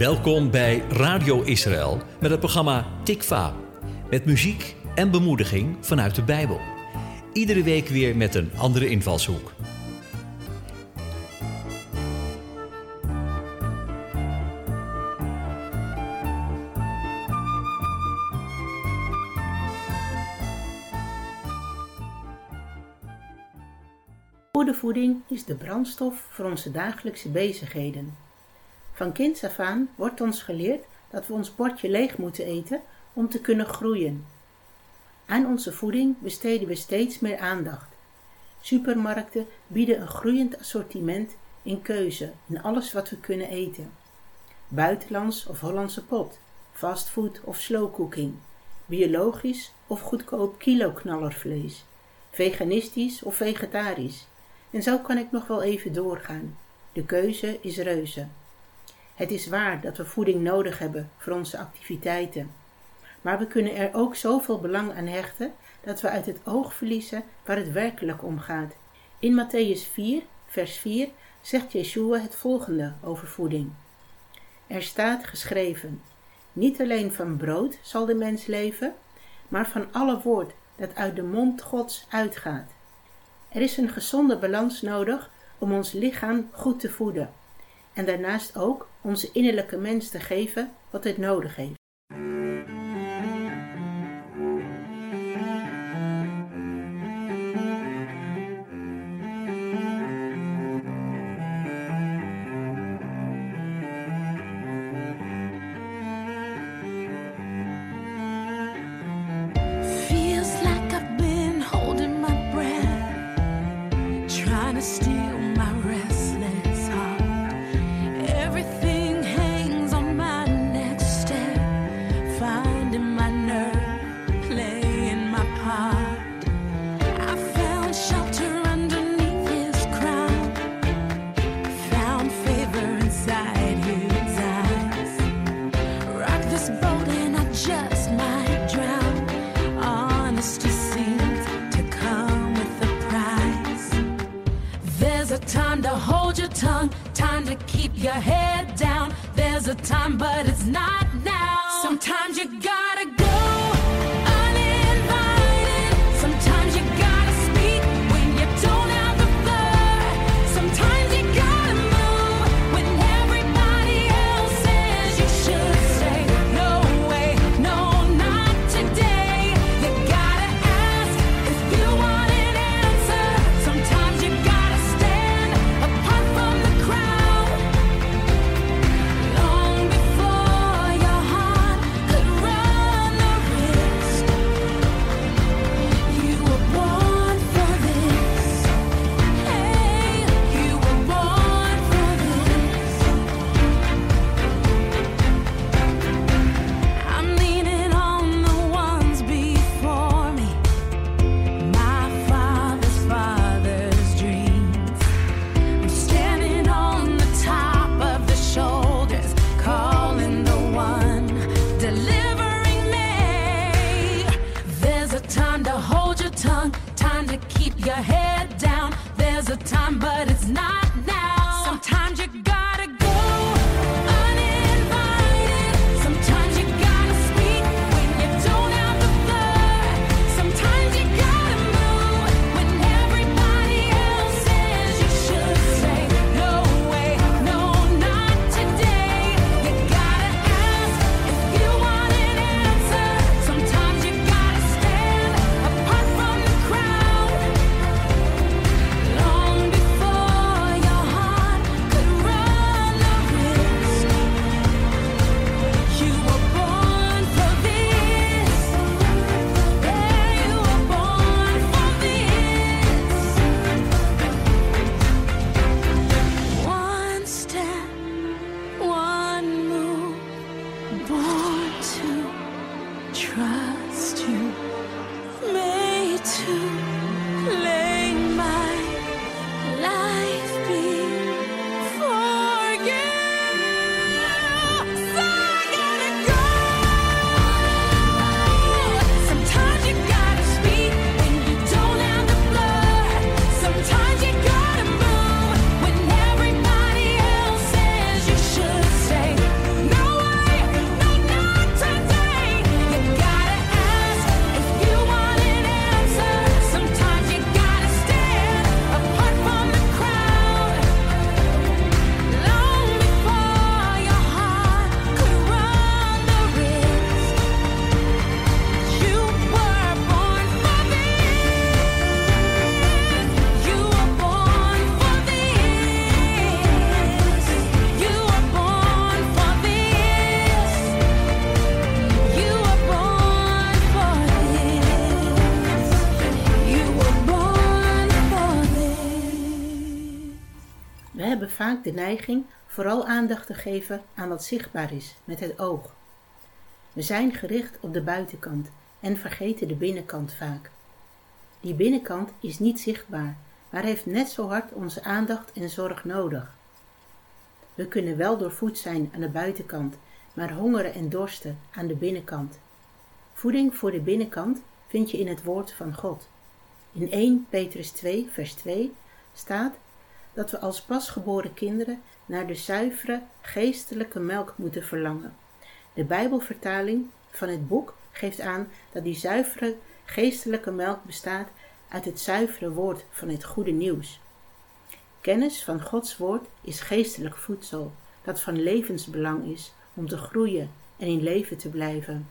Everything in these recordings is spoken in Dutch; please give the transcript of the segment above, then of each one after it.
Welkom bij Radio Israël met het programma Tikva. Met muziek en bemoediging vanuit de Bijbel. Iedere week weer met een andere invalshoek. Goede voeding is de brandstof voor onze dagelijkse bezigheden. Van kinds af aan wordt ons geleerd dat we ons bordje leeg moeten eten om te kunnen groeien. Aan onze voeding besteden we steeds meer aandacht. Supermarkten bieden een groeiend assortiment in keuze in alles wat we kunnen eten. Buitenlands of Hollandse pot, fastfood of slowcooking, biologisch of goedkoop kiloknallervlees, veganistisch of vegetarisch. En zo kan ik nog wel even doorgaan. De keuze is reuze. Het is waar dat we voeding nodig hebben voor onze activiteiten. Maar we kunnen er ook zoveel belang aan hechten dat we uit het oog verliezen waar het werkelijk om gaat. In Matthäus 4, vers 4 zegt Yeshua het volgende over voeding. Er staat geschreven: Niet alleen van brood zal de mens leven, maar van alle woord dat uit de mond Gods uitgaat. Er is een gezonde balans nodig om ons lichaam goed te voeden en daarnaast ook onze innerlijke mens te geven wat het nodig heeft. Tongue, time to keep your head down. There's a time, but it's not now. A time, but it's not vaak de neiging vooral aandacht te geven aan wat zichtbaar is met het oog. We zijn gericht op de buitenkant en vergeten de binnenkant vaak. Die binnenkant is niet zichtbaar, maar heeft net zo hard onze aandacht en zorg nodig. We kunnen wel doorvoed zijn aan de buitenkant, maar hongeren en dorsten aan de binnenkant. Voeding voor de binnenkant vind je in het woord van God. In 1 Petrus 2, vers 2 staat dat we als pasgeboren kinderen naar de zuivere geestelijke melk moeten verlangen. De Bijbelvertaling van het boek geeft aan dat die zuivere geestelijke melk bestaat uit het zuivere woord van het goede nieuws. Kennis van Gods woord is geestelijk voedsel dat van levensbelang is om te groeien en in leven te blijven.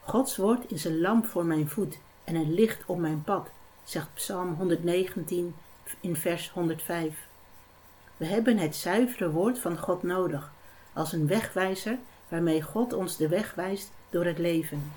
Gods woord is een lamp voor mijn voet en een licht op mijn pad, zegt Psalm 119 in vers 105. We hebben het zuivere woord van God nodig als een wegwijzer waarmee God ons de weg wijst door het leven.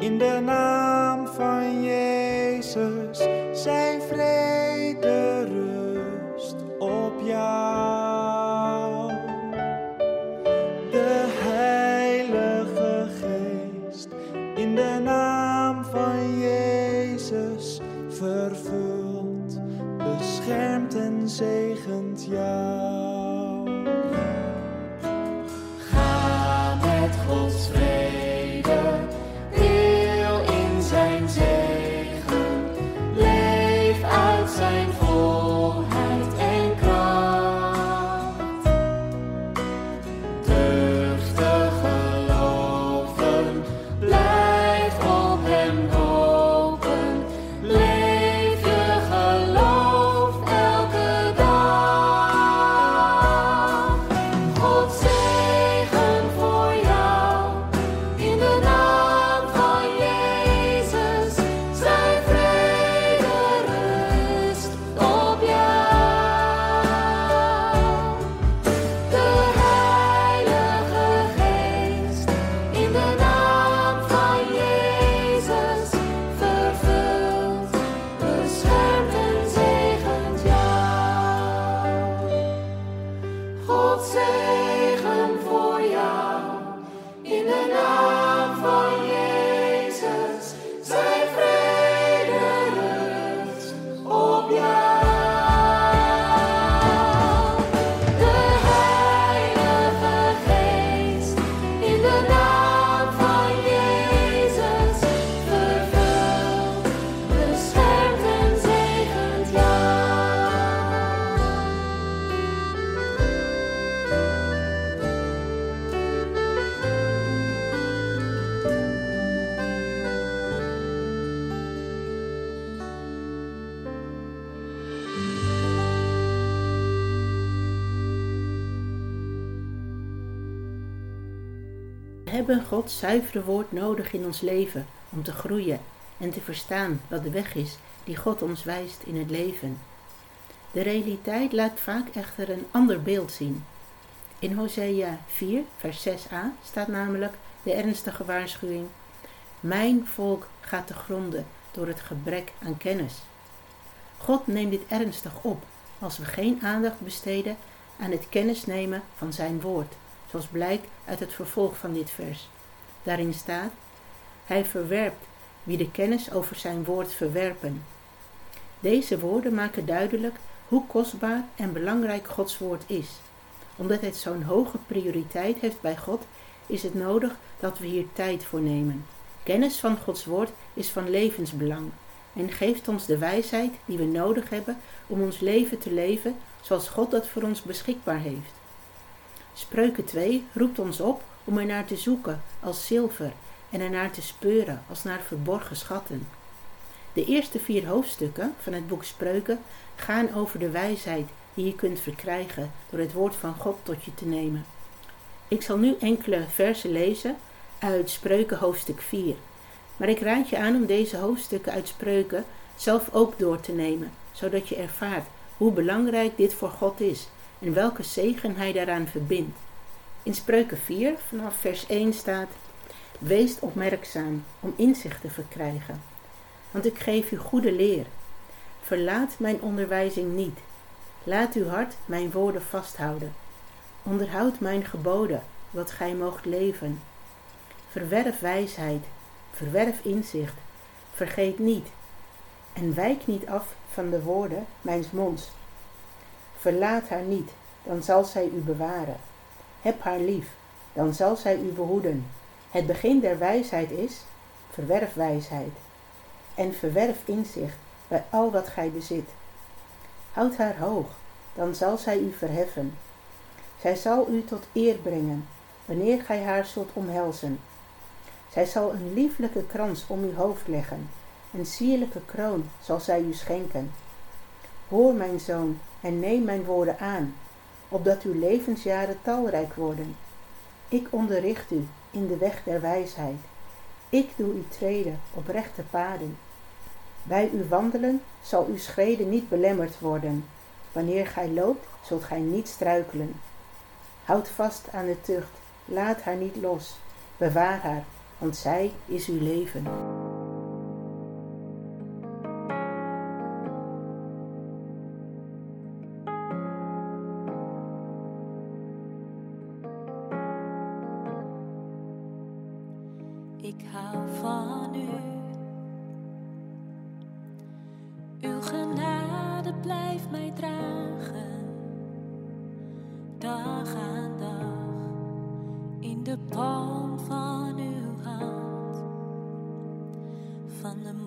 In de naam God hebben Gods zuivere woord nodig in ons leven om te groeien en te verstaan wat de weg is die God ons wijst in het leven. De realiteit laat vaak echter een ander beeld zien. In Hosea 4, vers 6a staat namelijk de ernstige waarschuwing: Mijn volk gaat te gronden door het gebrek aan kennis. God neemt dit ernstig op als we geen aandacht besteden aan het kennisnemen van zijn woord, zoals blijkt uit het vervolg van dit vers. Daarin staat: Hij verwerpt wie de kennis over zijn woord verwerpen. Deze woorden maken duidelijk hoe kostbaar en belangrijk Gods woord is. Omdat het zo'n hoge prioriteit heeft bij God, is het nodig dat we hier tijd voor nemen. Kennis van Gods woord is van levensbelang en geeft ons de wijsheid die we nodig hebben om ons leven te leven zoals God dat voor ons beschikbaar heeft. Spreuken 2 roept ons op om ernaar te zoeken als zilver en ernaar te speuren als naar verborgen schatten. De eerste vier hoofdstukken van het boek Spreuken gaan over de wijsheid die je kunt verkrijgen door het woord van God tot je te nemen. Ik zal nu enkele versen lezen uit Spreuken hoofdstuk 4. Maar ik raad je aan om deze hoofdstukken uit Spreuken zelf ook door te nemen, zodat je ervaart hoe belangrijk dit voor God is en welke zegen Hij daaraan verbindt. In Spreuken 4 vanaf vers 1 staat: Wees opmerkzaam om inzicht te verkrijgen, want ik geef u goede leer. Verlaat mijn onderwijzing niet. Laat uw hart mijn woorden vasthouden. Onderhoud mijn geboden, wat gij moogt leven. Verwerf wijsheid, verwerf inzicht, vergeet niet en wijk niet af van de woorden mijns monds. Verlaat haar niet, dan zal zij u bewaren. Heb haar lief, dan zal zij u behoeden. Het begin der wijsheid is, verwerf wijsheid. En verwerf inzicht bij al wat gij bezit. Houd haar hoog, dan zal zij u verheffen. Zij zal u tot eer brengen, wanneer gij haar zult omhelzen. Zij zal een lieflijke krans om uw hoofd leggen, een sierlijke kroon zal zij u schenken. Hoor, mijn zoon, en neem mijn woorden aan, opdat uw levensjaren talrijk worden. Ik onderricht u in de weg der wijsheid. Ik doe u treden op rechte paden. Bij uw wandelen zal uw schreden niet belemmerd worden. Wanneer gij loopt, zult gij niet struikelen. Houd vast aan de tucht, laat haar niet los. Bewaar haar, want zij is uw leven.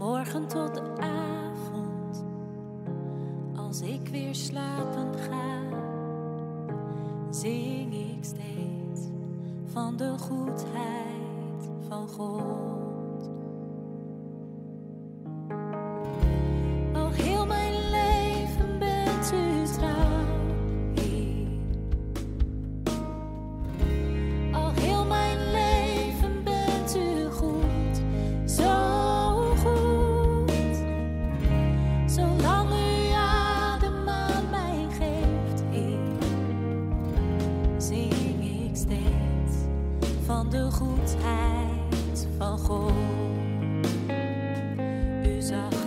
Morgen tot de avond, als ik weer slapen ga, zing ik steeds van de goedheid van God. Goedheid van God. Uw zachte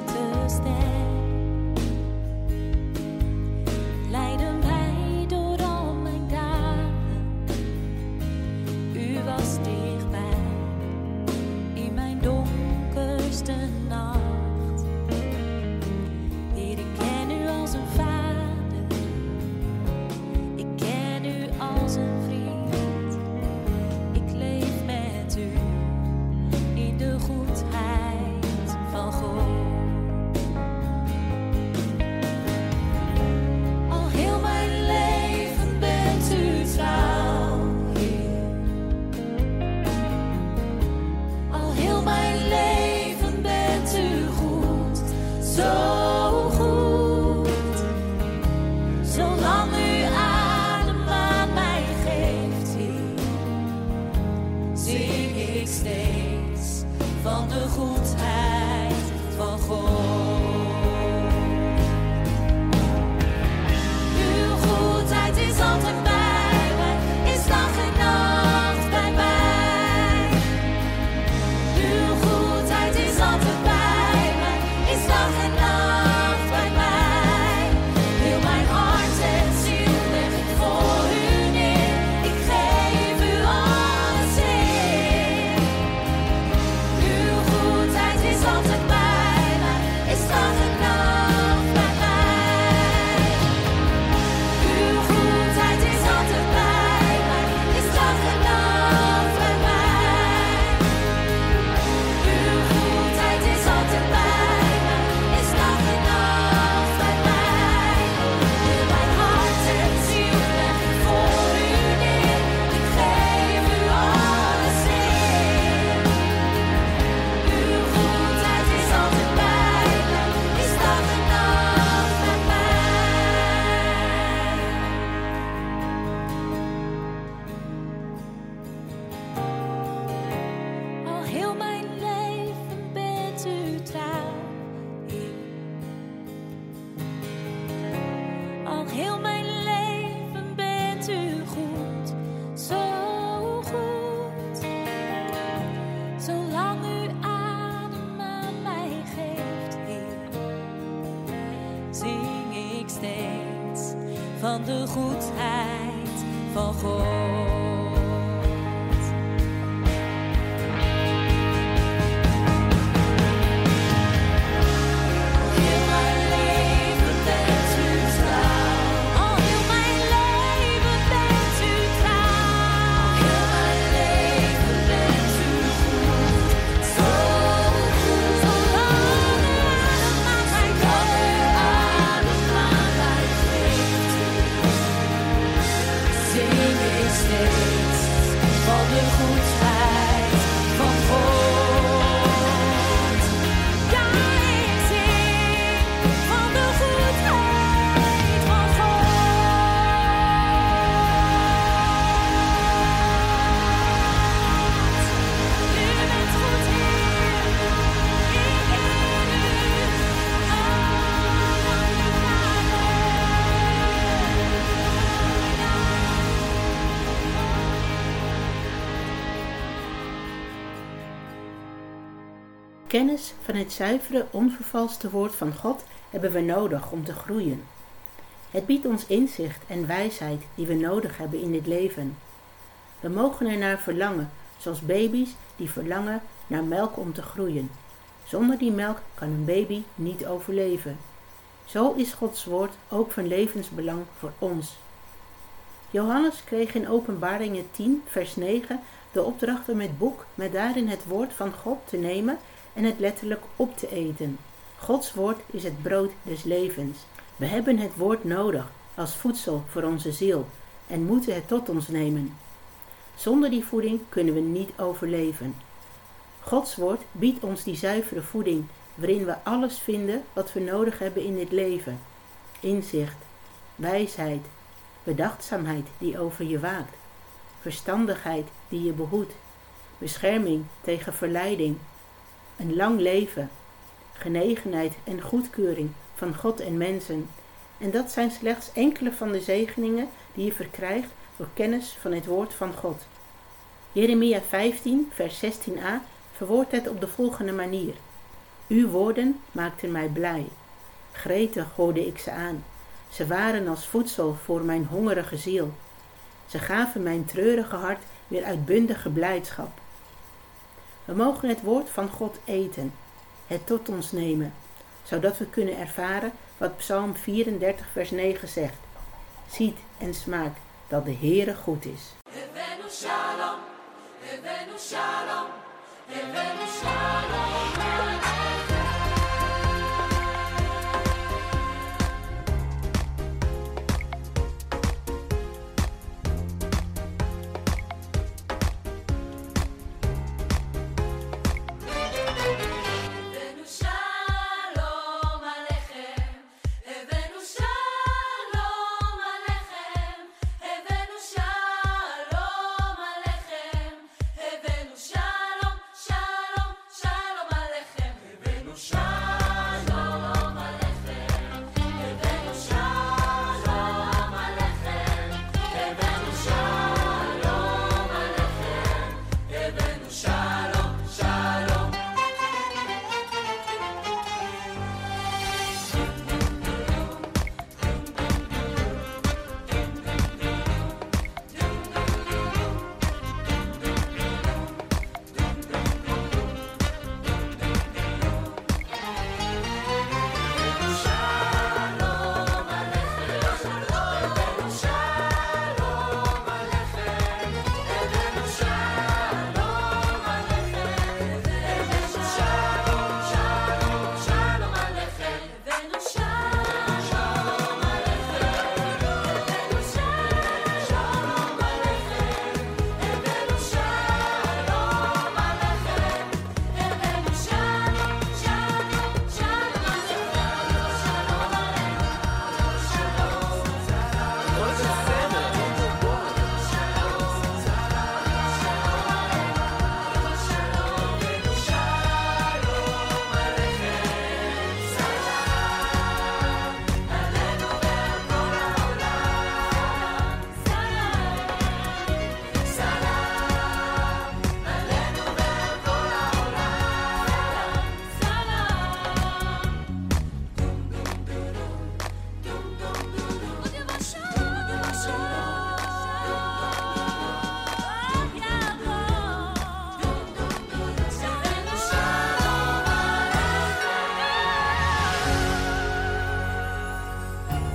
Kennis van het zuivere, onvervalste woord van God hebben we nodig om te groeien. Het biedt ons inzicht en wijsheid die we nodig hebben in dit leven. We mogen ernaar verlangen, zoals baby's die verlangen naar melk om te groeien. Zonder die melk kan een baby niet overleven. Zo is Gods woord ook van levensbelang voor ons. Johannes kreeg in Openbaringen 10, vers 9 de opdracht om het boek met daarin het woord van God te nemen en het letterlijk op te eten. Gods woord is het brood des levens. We hebben het woord nodig als voedsel voor onze ziel en moeten het tot ons nemen. Zonder die voeding kunnen we niet overleven. Gods woord biedt ons die zuivere voeding waarin we alles vinden wat we nodig hebben in dit leven. Inzicht, wijsheid, bedachtzaamheid die over je waakt, verstandigheid die je behoedt, bescherming tegen verleiding, een lang leven, genegenheid en goedkeuring van God en mensen. En dat zijn slechts enkele van de zegeningen die je verkrijgt door kennis van het woord van God. Jeremia 15, vers 16a verwoordt het op de volgende manier. Uw woorden maakten mij blij. Gretig hoorde ik ze aan. Ze waren als voedsel voor mijn hongerige ziel. Ze gaven mijn treurige hart weer uitbundige blijdschap. We mogen het woord van God eten, het tot ons nemen, zodat we kunnen ervaren wat Psalm 34, vers 9 zegt. Ziet en smaakt dat de Heere goed is. Shalom, shalom, shalom